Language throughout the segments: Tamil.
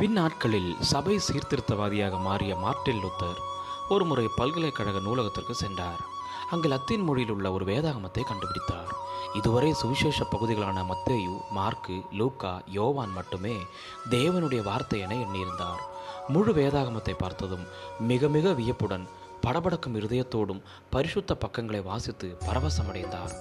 பின்னாட்களில் சபை சீர்திருத்தவாதியாக மாறிய மார்டின் லூத்தர் ஒருமுறை பல்கலைக்கழக நூலகத்திற்கு சென்றார். அங்கு லத்தீன் மொழியில் உள்ள ஒரு வேதாகமத்தை கண்டுபிடித்தார். இதுவரை சுவிசேஷ பகுதிகளான மத்தேயு மார்க்கு லூக்கா யோவான் மட்டுமே தேவனுடைய வார்த்தை என எண்ணியிருந்தார். முழு வேதாகமத்தை பார்த்ததும் மிக மிக வியப்புடன் படபடக்கும் இருதயத்தோடும் பரிசுத்த பக்கங்களை வாசித்து பரவசமடைந்தார்.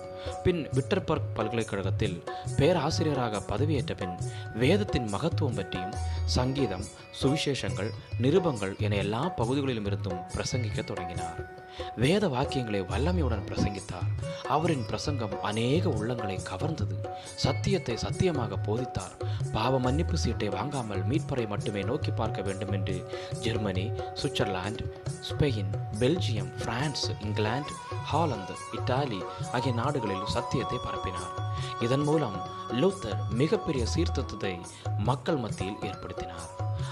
பின் விட்டர்பர்க் பல்கலைக்கழகத்தில் பேராசிரியராக பதவியேற்ற பின் வேதத்தின் மகத்துவம் பற்றியும் சங்கீதம் சுவிசேஷங்கள் நிருபங்கள் என எல்லா பகுதிகளிலும் இருந்தும் பிரசங்கிக்க தொடங்கினார். வேத வாக்கியங்களை வல்லமையுடன் பிரசங்கித்தார். அவரின் பிரசங்கம் அநேக உள்ளங்களை கவர்ந்தது. சத்தியத்தை சத்தியமாக போதித்தார். பாவ மன்னிப்பு சீட்டை வாங்காமல் மீட்பரை மட்டுமே நோக்கி பார்க்க வேண்டும் என்று Germany Switzerland Spain Belgium France England Holland Italy ஆகிய நாடுகளில் சத்தியத்தை பரப்பினார். இதன் மூலம் லூத்தர் மிகப்பெரிய சீர்திருத்தத்தை மக்கள் மத்தியில் ஏற்படுத்தினார்.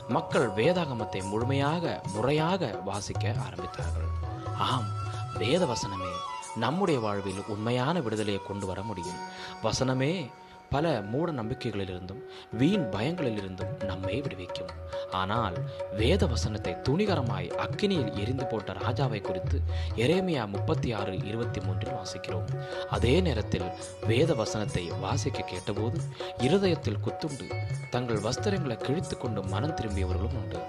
மக்கள் வேதாகமத்தை முழுமையாக முறையாக வாசிக்க ஆரம்பித்தார்கள். ஆம் வேத வசனமே நம்முடைய வாழ்வில் உண்மையான விடுதலையை கொண்டு வர முடியும். வசனமே பல மூட நம்பிக்கைகளிலிருந்தும் வீண் பயங்களிலிருந்தும் நம்மை விடுவிக்கும். ஆனால் வேத வசனத்தை துணிகரமாய் அக்கினியில் எரிந்து போட்ட ராஜாவை குறித்து எரேமியா முப்பத்தி ஆறு இருபத்தி மூன்றில் வாசிக்கிறோம். அதே நேரத்தில் வேத வசனத்தை வாசிக்க கேட்டபோது இருதயத்தில் குத்துண்டு தங்கள் வஸ்திரங்களை கிழித்து கொண்டு மனம் திரும்பியவர்களும் உண்டு.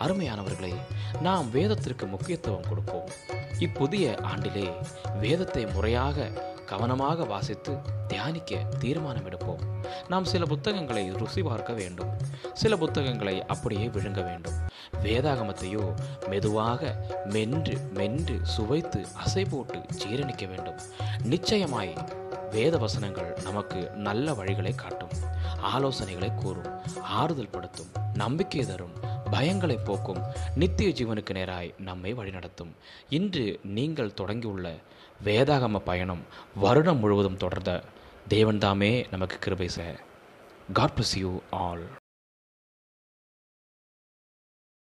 அருமையானவர்களே நாம் வேதத்திற்கு முக்கியத்துவம் கொடுப்போம். இப்புதிய ஆண்டிலே வேதத்தை முறையாக கவனமாக வாசித்து தியானிக்க தீர்மானம் எடுப்போம் நாம் சில புத்தகங்களை ருசி பார்க்க வேண்டும். சில புத்தகங்களை அப்படியே விழுங்க வேண்டும். வேதாகமத்தையோ மெதுவாக மென்று மென்று சுவைத்து அசை போட்டு ஜீரணிக்க வேண்டும். நிச்சயமாய் வேத வசனங்கள் நமக்கு நல்ல வழிகளை காட்டும். ஆலோசனைகளை கூறும். ஆறுதல் படுத்தும். நம்பிக்கை தரும். பயங்களை போக்கும் நித்திய ஜீவனுக்கு நேராய் நம்மை வழிநடத்தும். இன்று நீங்கள் தொடங்கியுள்ள வேதாகம பயணம் வருடம் முழுவதும் தொடர்ந்த தேவன்தாமே நமக்கு கிருபை sir God bless you all